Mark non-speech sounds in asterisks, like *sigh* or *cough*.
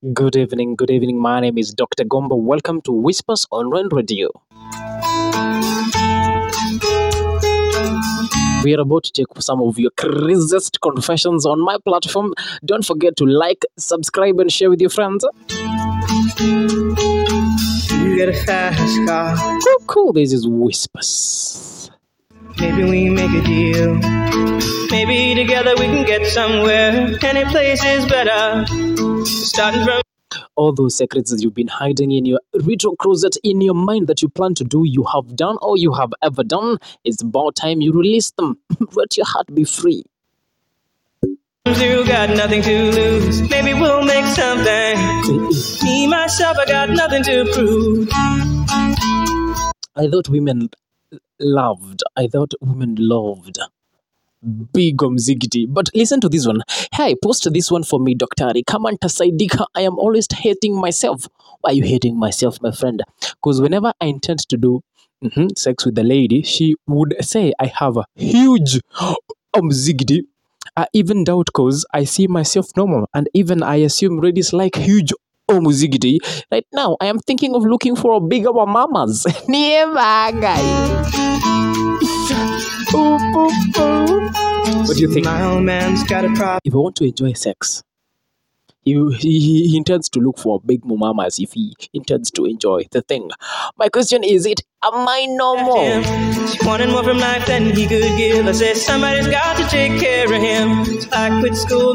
Good evening, good evening. My name is Dr. Ngumba. Welcome to Whispers Online Radio. We are about to take some of your craziest confessions on my platform. Don't forget to like, subscribe, and share with your friends. Cool, cool. This is Whispers. Maybe we make a deal. Maybe together we can get somewhere. Any place is better. Starting from All those secrets that you've been hiding in your retro closet in your mind that you plan to do, you have done, or you have ever done, it's about time you release them. *laughs* Let your heart be free. zero, got nothing to lose. Maybe we'll make something. Me, myself, I got nothing to prove. I thought women loved. I thought women loved big mzigiti. But listen to this one. Hey, post this one for me, Doctari. Come on, Tasaidika. I am always hating myself. Why are you hating myself, my friend? Because whenever I intend to do mhm, sex with a lady, she would say I have a huge mzigiti. I even doubt because I see myself normal, and even I assume ladies like huge omuzigiti. Right now, I am thinking of looking for a bigger mamas. *laughs* Never, guys. *laughs* What do you think? My old man's got a problem. If I want to enjoy sex, he, he, he intends to look for big mamas if he intends to enjoy the thing. My question is it am I normal? She wanted more from life than he could give. I said somebody's got to take care of him. So I quit school.